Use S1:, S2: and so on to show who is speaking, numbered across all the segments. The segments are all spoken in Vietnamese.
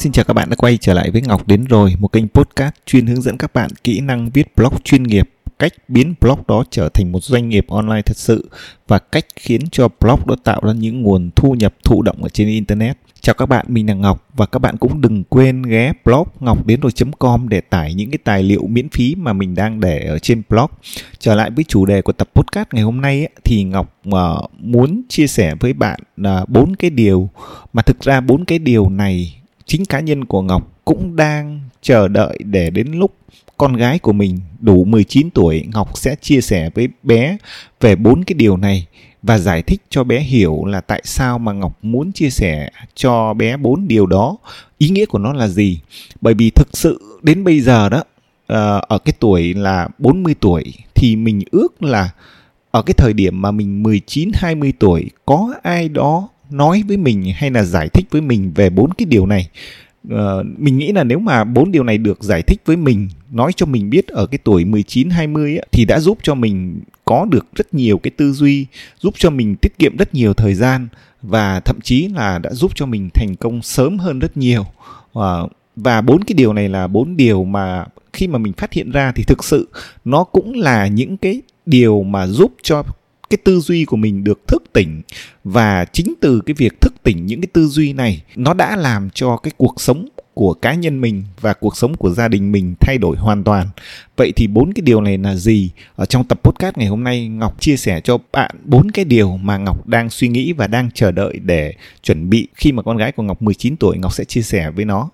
S1: Xin chào các bạn đã quay trở lại với Ngọc đến rồi, một kênh podcast chuyên hướng dẫn các bạn kỹ năng viết blog chuyên nghiệp, cách biến blog đó trở thành một doanh nghiệp online thật sự và cách khiến cho blog đó tạo ra những nguồn thu nhập thụ động ở trên internet. Chào các bạn, mình là Ngọc và các bạn cũng đừng quên ghé blog ngọc đến rồi.com để tải những cái tài liệu miễn phí mà mình đang để ở trên blog. Trở lại với chủ đề của tập podcast ngày hôm nay ấy, thì Ngọc uh, muốn chia sẻ với bạn ờ, bốn uh, cái điều mà thực ra bốn cái điều này chính cá nhân của Ngọc cũng đang chờ đợi để đến lúc con gái của mình đủ 19 tuổi, Ngọc sẽ chia sẻ với bé về bốn cái điều này và giải thích cho bé hiểu là tại sao mà Ngọc muốn chia sẻ cho bé bốn điều đó. Ý nghĩa của nó là gì? Bởi vì thực sự đến bây giờ đó ờ, ở cái tuổi là 40 tuổi thì mình ước là ở cái thời điểm mà mình 19 20 tuổi có ai đó nói với mình hay là giải thích với mình về bốn cái điều này uh, mình nghĩ là nếu mà bốn điều này được giải thích với mình nói cho mình biết ở cái tuổi 19 20 ấy, thì đã giúp cho mình có được rất nhiều cái tư duy, giúp cho mình tiết kiệm rất nhiều thời gian và thậm chí là đã giúp cho mình thành công sớm hơn rất nhiều. Uh, và bốn cái điều này là bốn điều mà khi mà mình phát hiện ra thì thực sự nó cũng là những cái điều mà giúp cho cái tư duy của mình được thức tỉnh và chính từ cái việc thức tỉnh những cái tư duy này nó đã làm cho cái cuộc sống của cá nhân mình và cuộc sống của gia đình mình thay đổi hoàn toàn. Vậy thì bốn cái điều này là gì? Ở trong tập podcast ngày hôm nay Ngọc chia sẻ cho bạn bốn cái điều mà Ngọc đang suy nghĩ và đang chờ đợi để chuẩn bị khi mà con gái của Ngọc 19 tuổi Ngọc sẽ chia sẻ với nó.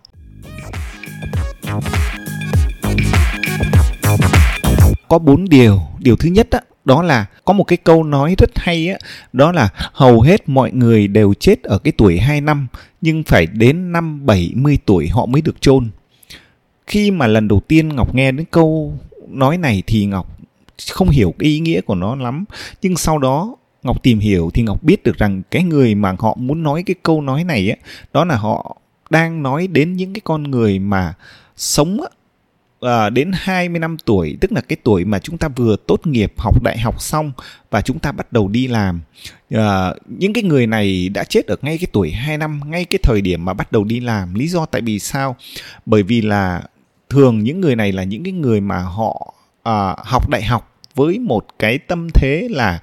S1: Có bốn điều. Điều thứ nhất á, đó là có một cái câu nói rất hay á, đó là hầu hết mọi người đều chết ở cái tuổi 2 năm, nhưng phải đến năm 70 tuổi họ mới được chôn. Khi mà lần đầu tiên Ngọc nghe đến câu nói này thì Ngọc không hiểu cái ý nghĩa của nó lắm nhưng sau đó Ngọc tìm hiểu thì Ngọc biết được rằng cái người mà họ muốn nói cái câu nói này á, đó là họ đang nói đến những cái con người mà sống à, đến 20 năm tuổi tức là cái tuổi mà chúng ta vừa tốt nghiệp học đại học xong và chúng ta bắt đầu đi làm. À, những cái người này đã chết ở ngay cái tuổi 2 năm ngay cái thời điểm mà bắt đầu đi làm. Lý do tại vì sao? Bởi vì là thường những người này là những cái người mà họ à, học đại học với một cái tâm thế là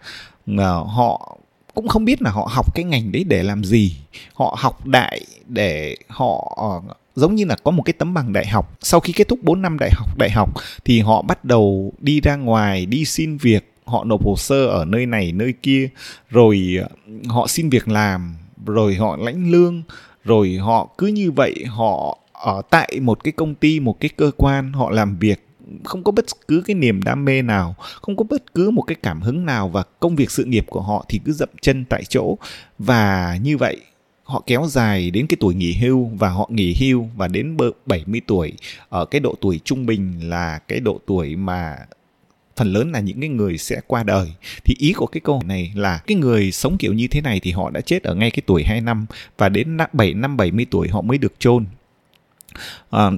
S1: à, họ cũng không biết là họ học cái ngành đấy để làm gì. Họ học đại để họ à, giống như là có một cái tấm bằng đại học. Sau khi kết thúc 4 năm đại học đại học, thì họ bắt đầu đi ra ngoài, đi xin việc. Họ nộp hồ sơ ở nơi này, nơi kia. Rồi ờ, họ xin việc làm. Rồi họ lãnh lương. Rồi họ cứ như vậy, họ ở tại một cái công ty, một cái cơ quan, họ làm việc. Không có bất cứ cái niềm đam mê nào, không có bất cứ một cái cảm hứng nào và công việc sự nghiệp của họ thì cứ dậm chân tại chỗ. Và như vậy họ kéo dài đến cái tuổi nghỉ hưu và họ nghỉ hưu và đến 70 tuổi. Ở cái độ tuổi trung bình là cái độ tuổi mà phần lớn là những cái người sẽ qua đời. Thì ý của cái câu này là cái người sống kiểu như thế này thì họ đã chết ở ngay cái tuổi 2 năm và đến 7 năm 70 tuổi họ mới được chôn. À,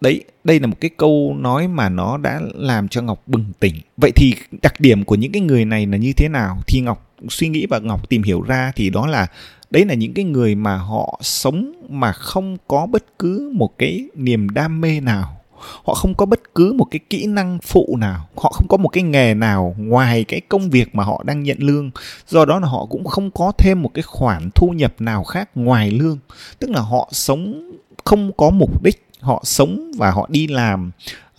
S1: đấy đây là một cái câu nói mà nó đã làm cho ngọc bừng tỉnh. Vậy thì đặc điểm của những cái người này là như thế nào? Thì ngọc suy nghĩ và ngọc tìm hiểu ra thì đó là đấy là những cái người mà họ sống mà không có bất cứ một cái niềm đam mê nào. Họ không có bất cứ một cái kỹ năng phụ nào. Họ không có một cái nghề nào ngoài cái công việc mà họ đang nhận lương. Do đó là họ cũng không có thêm một cái khoản thu nhập nào khác ngoài lương. Tức là họ sống không có mục đích họ sống và họ đi làm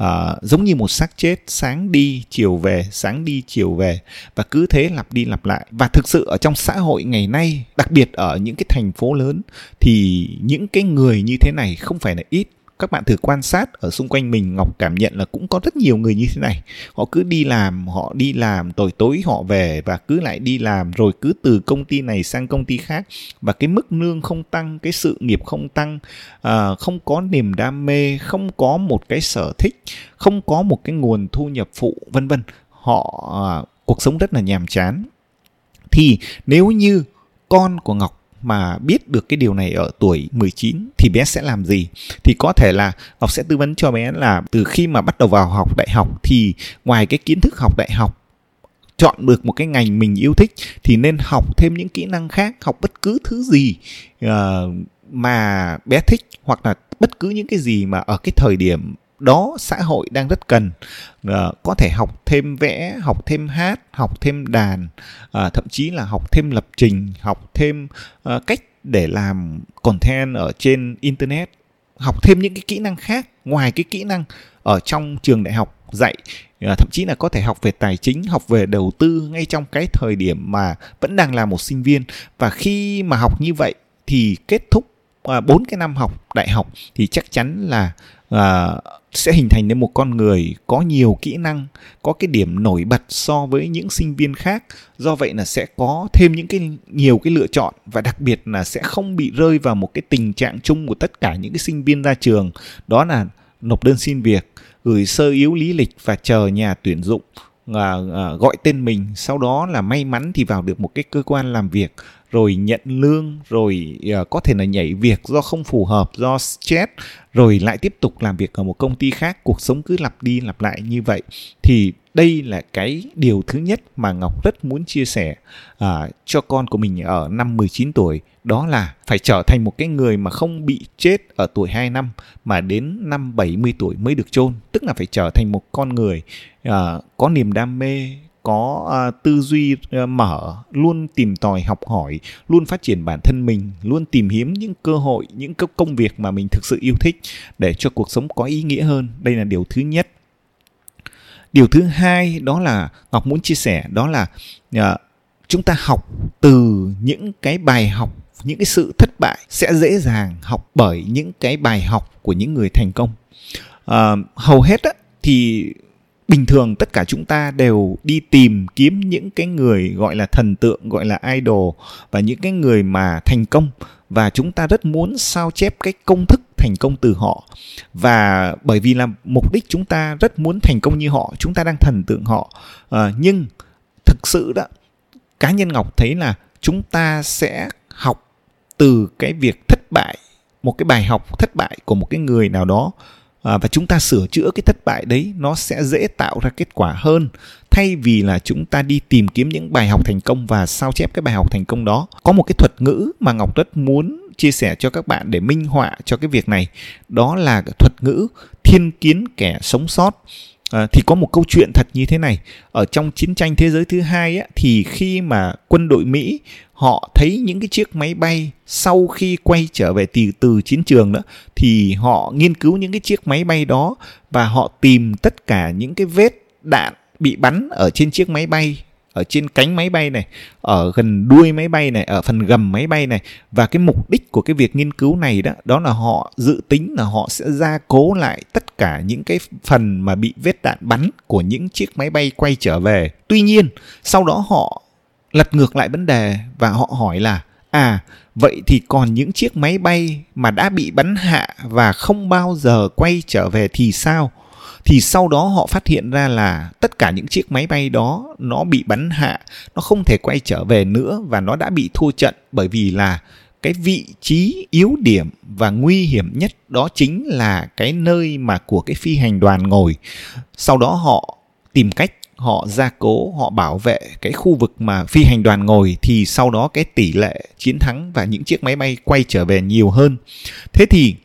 S1: uh, giống như một xác chết sáng đi chiều về sáng đi chiều về và cứ thế lặp đi lặp lại. Và thực sự ở trong xã hội ngày nay đặc biệt ở những cái thành phố lớn thì những cái người như thế này không phải là ít các bạn thử quan sát ở xung quanh mình ngọc cảm nhận là cũng có rất nhiều người như thế này. Họ cứ đi làm họ đi làm tối tối họ về và cứ lại đi làm rồi cứ từ công ty này sang công ty khác. Và cái mức lương không tăng cái sự nghiệp không tăng à, không có niềm đam mê không có một cái sở thích không có một cái nguồn thu nhập phụ vân vân. Họ à, cuộc sống rất là nhàm chán. Thì nếu như con của ngọc mà biết được cái điều này ở tuổi 19 thì bé sẽ làm gì? Thì có thể là Ngọc sẽ tư vấn cho bé là từ khi mà bắt đầu vào học đại học thì ngoài cái kiến thức học đại học chọn được một cái ngành mình yêu thích thì nên học thêm những kỹ năng khác học bất cứ thứ gì uh, mà bé thích hoặc là bất cứ những cái gì mà ở cái thời điểm đó xã hội đang rất cần. À, có thể học thêm vẽ học thêm hát học thêm đàn à, thậm chí là học thêm lập trình học thêm à, cách để làm content ở trên internet học thêm những cái kỹ năng khác ngoài cái kỹ năng ở trong trường đại học dạy. À, thậm chí là có thể học về tài chính học về đầu tư ngay trong cái thời điểm mà vẫn đang là một sinh viên. Và khi mà học như vậy thì kết thúc À, bốn cái năm học đại học thì chắc chắn là à, sẽ hình thành nên một con người có nhiều kỹ năng có cái điểm nổi bật so với những sinh viên khác. Do vậy là sẽ có thêm những cái nhiều cái lựa chọn và đặc biệt là sẽ không bị rơi vào một cái tình trạng chung của tất cả những cái sinh viên ra trường. Đó là nộp đơn xin việc gửi sơ yếu lý lịch và chờ nhà tuyển dụng à, à, gọi tên mình. Sau đó là may mắn thì vào được một cái cơ quan làm việc rồi nhận lương rồi uh, có thể là nhảy việc do không phù hợp do stress rồi lại tiếp tục làm việc ở một công ty khác cuộc sống cứ lặp đi lặp lại như vậy. Thì đây là cái điều thứ nhất mà Ngọc rất muốn chia sẻ uh, cho con của mình ở năm 19 tuổi. Đó là phải trở thành một cái người mà không bị chết ở tuổi 2 năm mà đến năm 70 tuổi mới được chôn. Tức là phải trở thành một con người uh, có niềm đam mê có à, tư duy à, mở luôn tìm tòi học hỏi luôn phát triển bản thân mình luôn tìm kiếm những cơ hội những công việc mà mình thực sự yêu thích để cho cuộc sống có ý nghĩa hơn. Đây là điều thứ nhất. Điều thứ hai đó là ngọc muốn chia sẻ đó là à, chúng ta học từ những cái bài học những cái sự thất bại sẽ dễ dàng học bởi những cái bài học của những người thành công. À, hầu hết á, thì bình thường tất cả chúng ta đều đi tìm kiếm những cái người gọi là thần tượng gọi là idol và những cái người mà thành công. Và chúng ta rất muốn sao chép cái công thức thành công từ họ. Và bởi vì là mục đích chúng ta rất muốn thành công như họ chúng ta đang thần tượng họ. À, nhưng thực sự đó cá nhân ngọc thấy là chúng ta sẽ học từ cái việc thất bại một cái bài học thất bại của một cái người nào đó à, và chúng ta sửa chữa cái thất bại đấy nó sẽ dễ tạo ra kết quả hơn. Thay vì là chúng ta đi tìm kiếm những bài học thành công và sao chép cái bài học thành công đó. Có một cái thuật ngữ mà ngọc rất muốn chia sẻ cho các bạn để minh họa cho cái việc này. Đó là thuật ngữ thiên kiến kẻ sống sót à, thì có một câu chuyện thật như thế này. Ở trong chiến tranh thế giới thứ hai á, thì khi mà quân đội mỹ họ thấy những cái chiếc máy bay sau khi quay trở về từ từ chiến trường đó thì họ nghiên cứu những cái chiếc máy bay đó và họ tìm tất cả những cái vết đạn bị bắn ở trên chiếc máy bay ở trên cánh máy bay này ở gần đuôi máy bay này ở phần gầm máy bay này. Và cái mục đích của cái việc nghiên cứu này đó đó là họ dự tính là họ sẽ gia cố lại tất cả những cái phần mà bị vết đạn bắn của những chiếc máy bay quay trở về. Tuy nhiên, sau đó họ lật ngược lại vấn đề và họ hỏi là à vậy thì còn những chiếc máy bay mà đã bị bắn hạ và không bao giờ quay trở về thì sao? Thì sau đó họ phát hiện ra là tất cả những chiếc máy bay đó nó bị bắn hạ, nó không thể quay trở về nữa và nó đã bị thua trận bởi vì là cái vị trí yếu điểm và nguy hiểm nhất đó chính là cái nơi mà của cái phi hành đoàn ngồi. Sau đó họ tìm cách, họ gia cố, họ bảo vệ cái khu vực mà phi hành đoàn ngồi thì sau đó cái tỷ lệ chiến thắng và những chiếc máy bay quay trở về nhiều hơn. Thế thì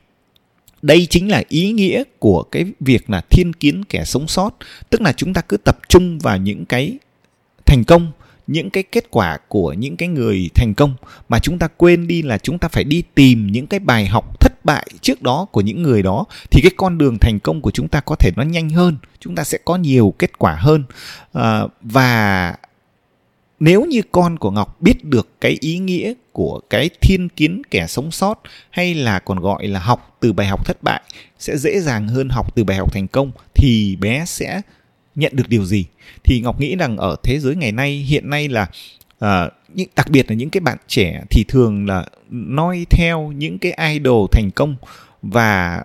S1: đây chính là ý nghĩa của cái việc là thiên kiến kẻ sống sót, tức là chúng ta cứ tập trung vào những cái thành công những cái kết quả của những cái người thành công mà chúng ta quên đi là chúng ta phải đi tìm những cái bài học thất bại trước đó của những người đó thì cái con đường thành công của chúng ta có thể nó nhanh hơn chúng ta sẽ có nhiều kết quả hơn. À, và nếu như con của ngọc biết được cái ý nghĩa của cái thiên kiến kẻ sống sót hay là còn gọi là học từ bài học thất bại sẽ dễ dàng hơn học từ bài học thành công thì bé sẽ nhận được điều gì? Thì ngọc nghĩ rằng ở thế giới ngày nay hiện nay là uh, những đặc biệt là những cái bạn trẻ thì thường là noi theo những cái idol thành công và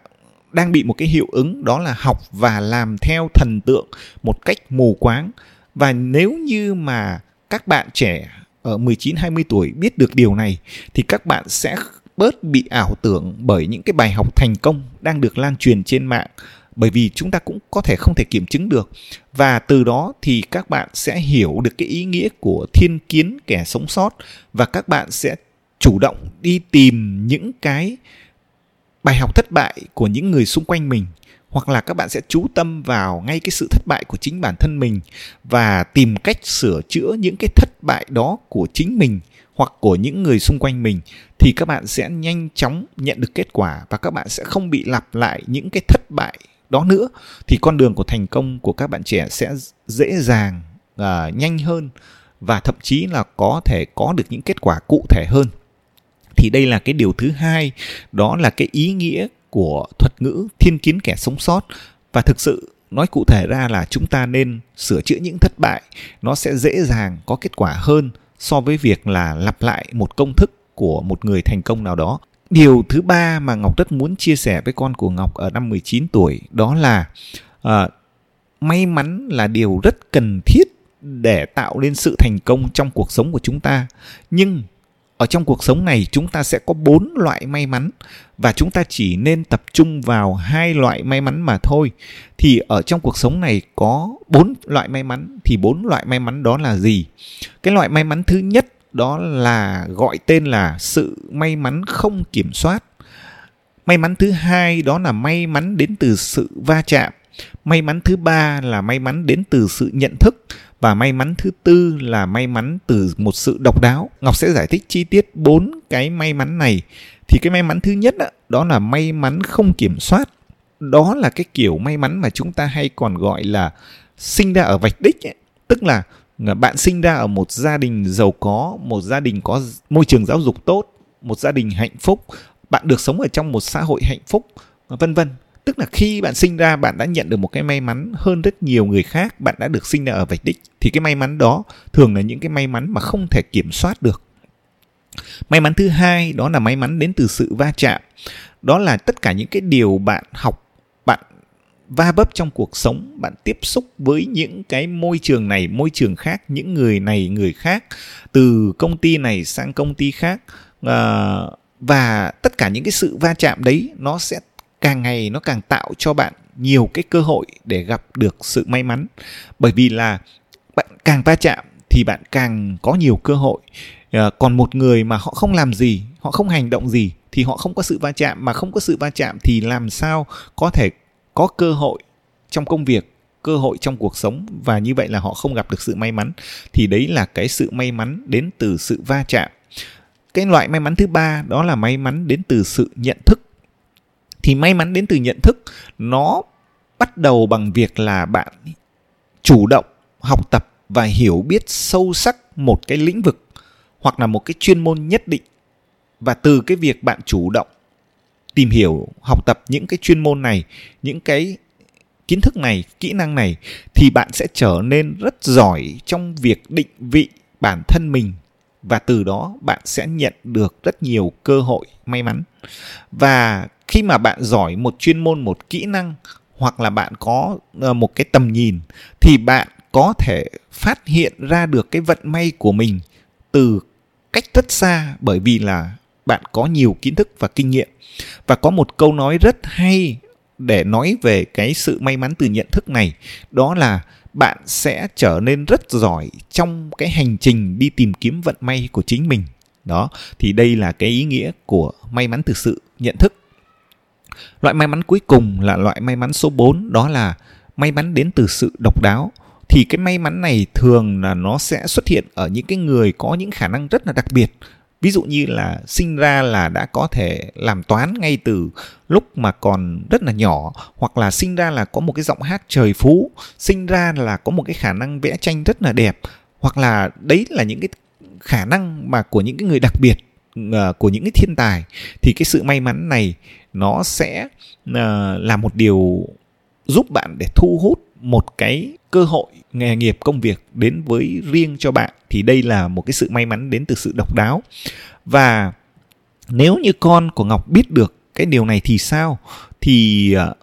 S1: đang bị một cái hiệu ứng đó là học và làm theo thần tượng một cách mù quáng. Và nếu như mà các bạn trẻ ở 19 20 tuổi biết được điều này thì các bạn sẽ bớt bị ảo tưởng bởi những cái bài học thành công đang được lan truyền trên mạng bởi vì chúng ta cũng có thể không thể kiểm chứng được. Và từ đó thì các bạn sẽ hiểu được cái ý nghĩa của thiên kiến kẻ sống sót. Và các bạn sẽ chủ động đi tìm những cái bài học thất bại của những người xung quanh mình. Hoặc là các bạn sẽ chú tâm vào ngay cái sự thất bại của chính bản thân mình. Và tìm cách sửa chữa những cái thất bại đó của chính mình hoặc của những người xung quanh mình. Thì các bạn sẽ nhanh chóng nhận được kết quả và các bạn sẽ không bị lặp lại những cái thất bại đó nữa thì con đường của thành công của các bạn trẻ sẽ dễ dàng uh, nhanh hơn và thậm chí là có thể có được những kết quả cụ thể hơn thì đây là cái điều thứ hai đó là cái ý nghĩa của thuật ngữ thiên kiến kẻ sống sót và thực sự nói cụ thể ra là chúng ta nên sửa chữa những thất bại nó sẽ dễ dàng có kết quả hơn so với việc là lặp lại một công thức của một người thành công nào đó. Điều thứ ba mà Ngọc rất muốn chia sẻ với con của Ngọc ở năm 19 tuổi đó là uh, may mắn là điều rất cần thiết để tạo nên sự thành công trong cuộc sống của chúng ta. Nhưng ở trong cuộc sống này chúng ta sẽ có bốn loại may mắn và chúng ta chỉ nên tập trung vào hai loại may mắn mà thôi thì ở trong cuộc sống này có bốn loại may mắn thì bốn loại may mắn đó là gì cái loại may mắn thứ nhất đó là gọi tên là sự may mắn không kiểm soát. May mắn thứ hai đó là may mắn đến từ sự va chạm. May mắn thứ ba là may mắn đến từ sự nhận thức. Và may mắn thứ tư là may mắn từ một sự độc đáo. Ngọc sẽ giải thích chi tiết bốn cái may mắn này. Thì cái may mắn thứ nhất đó, đó là may mắn không kiểm soát. Đó là cái kiểu may mắn mà chúng ta hay còn gọi là sinh ra ở vạch đích ấy. tức là bạn sinh ra ở một gia đình giàu có, một gia đình có môi trường giáo dục tốt, một gia đình hạnh phúc, bạn được sống ở trong một xã hội hạnh phúc, vân vân. Tức là khi bạn sinh ra, bạn đã nhận được một cái may mắn hơn rất nhiều người khác, bạn đã được sinh ra ở vạch đích. Thì cái may mắn đó thường là những cái may mắn mà không thể kiểm soát được. May mắn thứ hai, đó là may mắn đến từ sự va chạm. Đó là tất cả những cái điều bạn học va vấp trong cuộc sống bạn tiếp xúc với những cái môi trường này môi trường khác những người này người khác từ công ty này sang công ty khác à, và tất cả những cái sự va chạm đấy nó sẽ càng ngày nó càng tạo cho bạn nhiều cái cơ hội để gặp được sự may mắn. Bởi vì là bạn càng va chạm thì bạn càng có nhiều cơ hội. À, còn một người mà họ không làm gì họ không hành động gì thì họ không có sự va chạm mà không có sự va chạm thì làm sao có thể có cơ hội trong công việc, cơ hội trong cuộc sống và như vậy là họ không gặp được sự may mắn, thì đấy là cái sự may mắn đến từ sự va chạm. Cái loại may mắn thứ ba đó là may mắn đến từ sự nhận thức. Thì may mắn đến từ nhận thức, nó bắt đầu bằng việc là bạn chủ động học tập và hiểu biết sâu sắc một cái lĩnh vực hoặc là một cái chuyên môn nhất định. Và từ cái việc bạn chủ động tìm hiểu, học tập những cái chuyên môn này, những cái kiến thức này, kỹ năng này thì bạn sẽ trở nên rất giỏi trong việc định vị bản thân mình và từ đó bạn sẽ nhận được rất nhiều cơ hội may mắn. Và khi mà bạn giỏi một chuyên môn, một kỹ năng hoặc là bạn có ờ, một cái tầm nhìn thì bạn có thể phát hiện ra được cái vận may của mình từ cách rất xa bởi vì là bạn có nhiều kiến thức và kinh nghiệm. Và có một câu nói rất hay để nói về cái sự may mắn từ nhận thức này, đó là bạn sẽ trở nên rất giỏi trong cái hành trình đi tìm kiếm vận may của chính mình. Đó, thì đây là cái ý nghĩa của may mắn từ sự, nhận thức. Loại may mắn cuối cùng là loại may mắn số 4 đó là may mắn đến từ sự độc đáo. Thì cái may mắn này thường là nó sẽ xuất hiện ở những cái người có những khả năng rất là đặc biệt ví dụ như là sinh ra là đã có thể làm toán ngay từ lúc mà còn rất là nhỏ, hoặc là sinh ra là có một cái giọng hát trời phú, sinh ra là có một cái khả năng vẽ tranh rất là đẹp, hoặc là đấy là những cái khả năng mà của những cái người đặc biệt ờ, của những cái thiên tài, thì cái sự may mắn này nó sẽ ờ, là một điều giúp bạn để thu hút một cái cơ hội nghề nghiệp công việc đến với riêng cho bạn thì đây là một cái sự may mắn đến từ sự độc đáo. Và nếu như con của ngọc biết được cái điều này thì sao? Thì ờ,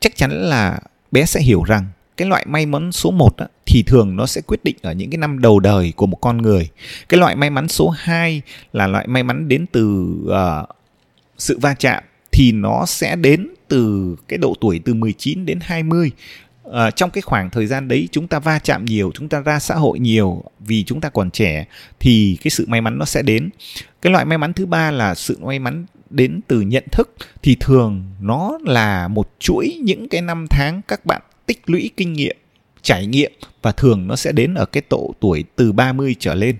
S1: chắc chắn là bé sẽ hiểu rằng cái loại may mắn số 1 á, thì thường nó sẽ quyết định ở những cái năm đầu đời của một con người. Cái loại may mắn số 2 là loại may mắn đến từ uh, sự va chạm thì nó sẽ đến từ cái độ tuổi từ 19 đến 20 uh, trong cái khoảng thời gian đấy chúng ta va chạm nhiều chúng ta ra xã hội nhiều vì chúng ta còn trẻ thì cái sự may mắn nó sẽ đến cái loại may mắn thứ ba là sự may mắn đến từ nhận thức thì thường nó là một chuỗi những cái năm tháng các bạn tích lũy kinh nghiệm trải nghiệm và thường nó sẽ đến ở cái độ tuổi từ 30 trở lên.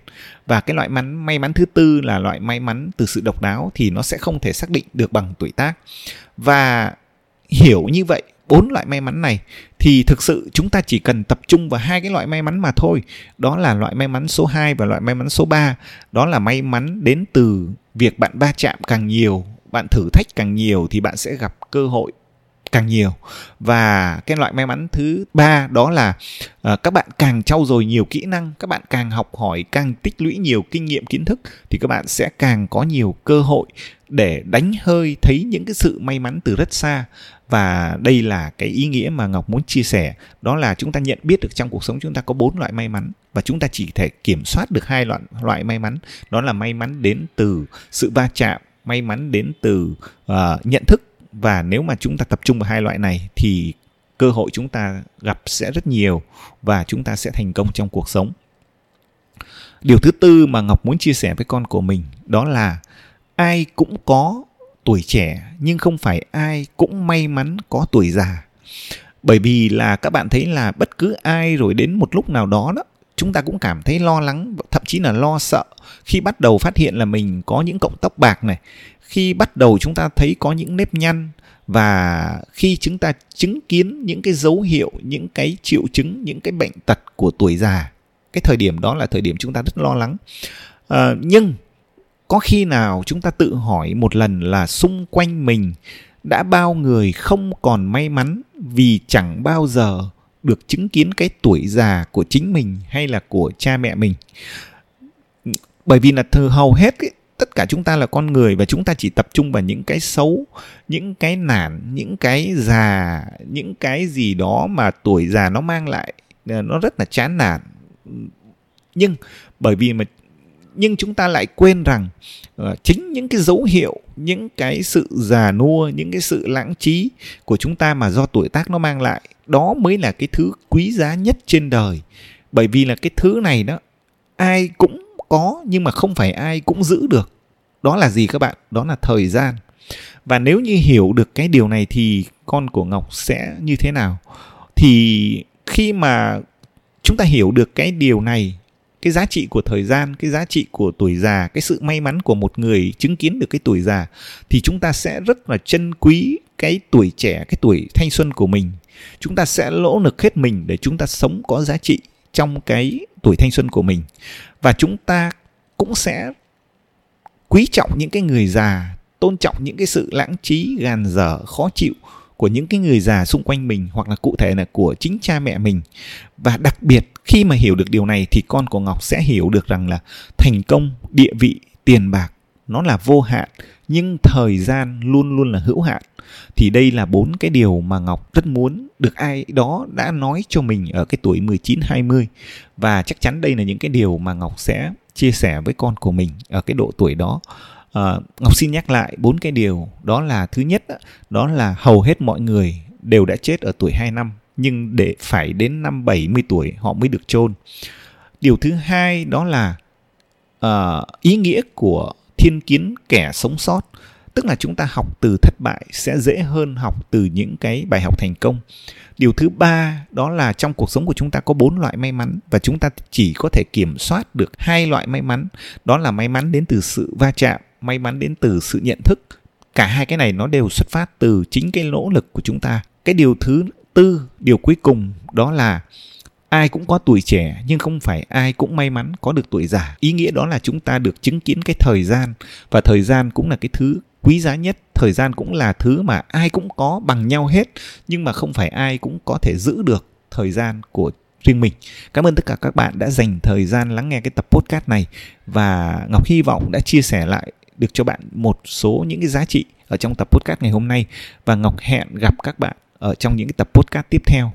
S1: Và cái loại mắn may mắn thứ tư là loại may mắn từ sự độc đáo thì nó sẽ không thể xác định được bằng tuổi tác. Và hiểu như vậy bốn loại may mắn này thì thực sự chúng ta chỉ cần tập trung vào hai cái loại may mắn mà thôi. Đó là loại may mắn số 2 và loại may mắn số 3. Đó là may mắn đến từ việc bạn va chạm càng nhiều, bạn thử thách càng nhiều thì bạn sẽ gặp cơ hội càng nhiều. Và cái loại may mắn thứ ba đó là uh, các bạn càng trau dồi nhiều kỹ năng các bạn càng học hỏi càng tích lũy nhiều kinh nghiệm kiến thức thì các bạn sẽ càng có nhiều cơ hội để đánh hơi thấy những cái sự may mắn từ rất xa. Và đây là cái ý nghĩa mà ngọc muốn chia sẻ đó là chúng ta nhận biết được trong cuộc sống chúng ta có bốn loại may mắn và chúng ta chỉ thể kiểm soát được hai loại loại may mắn đó là may mắn đến từ sự va chạm may mắn đến từ uh, nhận thức và nếu mà chúng ta tập trung vào hai loại này, thì cơ hội chúng ta gặp sẽ rất nhiều và chúng ta sẽ thành công trong cuộc sống. Điều thứ tư mà ngọc muốn chia sẻ với con của mình, đó là ai cũng có tuổi trẻ, nhưng không phải ai cũng may mắn có tuổi già. Bởi vì là các bạn thấy là bất cứ ai rồi đến một lúc nào đó đó chúng ta cũng cảm thấy lo lắng thậm chí là lo sợ khi bắt đầu phát hiện là mình có những cộng tóc bạc này khi bắt đầu chúng ta thấy có những nếp nhăn và khi chúng ta chứng kiến những cái dấu hiệu những cái triệu chứng những cái bệnh tật của tuổi già. Cái thời điểm đó là thời điểm chúng ta rất lo lắng. À, nhưng có khi nào chúng ta tự hỏi một lần là xung quanh mình đã bao người không còn may mắn vì chẳng bao giờ được chứng kiến cái tuổi già của chính mình hay là của cha mẹ mình. Bởi vì là thờ hầu hết ý, tất cả chúng ta là con người và chúng ta chỉ tập trung vào những cái xấu những cái nản những cái già những cái gì đó mà tuổi già nó mang lại à, nó rất là chán nản. Nhưng bởi vì mà nhưng chúng ta lại quên rằng uh, chính những cái dấu hiệu những cái sự già nua, những cái sự lãng trí của chúng ta mà do tuổi tác nó mang lại, đó mới là cái thứ quý giá nhất trên đời. Bởi vì là cái thứ này đó, ai cũng có nhưng mà không phải ai cũng giữ được. Đó là gì các bạn? Đó là thời gian. Và nếu như hiểu được cái điều này thì con của ngọc sẽ như thế nào? Thì khi mà chúng ta hiểu được cái điều này cái giá trị của thời gian, cái giá trị của tuổi già, cái sự may mắn của một người chứng kiến được cái tuổi già thì chúng ta sẽ rất là trân quý cái tuổi trẻ, cái tuổi thanh xuân của mình. Chúng ta sẽ lỗ lực hết mình để chúng ta sống có giá trị trong cái tuổi thanh xuân của mình. Và chúng ta cũng sẽ quý trọng những cái người già, tôn trọng những cái sự lãng trí, gàn dở, khó chịu của những cái người già xung quanh mình hoặc là cụ thể là của chính cha mẹ mình. Và đặc biệt khi mà hiểu được điều này thì con của ngọc sẽ hiểu được rằng là thành công địa vị tiền bạc nó là vô hạn nhưng thời gian luôn luôn là hữu hạn. Thì đây là bốn cái điều mà Ngọc rất muốn được ai đó đã nói cho mình ở cái tuổi 19 20 và chắc chắn đây là những cái điều mà Ngọc sẽ chia sẻ với con của mình ở cái độ tuổi đó. À, Ngọc xin nhắc lại bốn cái điều. Đó là thứ nhất đó là hầu hết mọi người đều đã chết ở tuổi 2 năm nhưng để phải đến năm 70 tuổi họ mới được chôn. Điều thứ hai đó là uh, ý nghĩa của thiên kiến kẻ sống sót. Tức là chúng ta học từ thất bại sẽ dễ hơn học từ những cái bài học thành công. Điều thứ ba đó là trong cuộc sống của chúng ta có bốn loại may mắn và chúng ta chỉ có thể kiểm soát được hai loại may mắn. Đó là may mắn đến từ sự va chạm may mắn đến từ sự nhận thức. Cả hai cái này nó đều xuất phát từ chính cái nỗ lực của chúng ta. Cái điều thứ tư, điều cuối cùng đó là ai cũng có tuổi trẻ, nhưng không phải ai cũng may mắn có được tuổi già. Ý nghĩa đó là chúng ta được chứng kiến cái thời gian, và thời gian cũng là cái thứ quý giá nhất. Thời gian cũng là thứ mà ai cũng có bằng nhau hết, nhưng mà không phải ai cũng có thể giữ được thời gian của riêng mình. Cảm ơn tất cả các bạn đã dành thời gian lắng nghe cái tập podcast này, và ngọc hy vọng đã chia sẻ lại được cho bạn một số những cái giá trị ở trong tập podcast ngày hôm nay. Và ngọc hẹn gặp các bạn ở trong những cái tập podcast tiếp theo.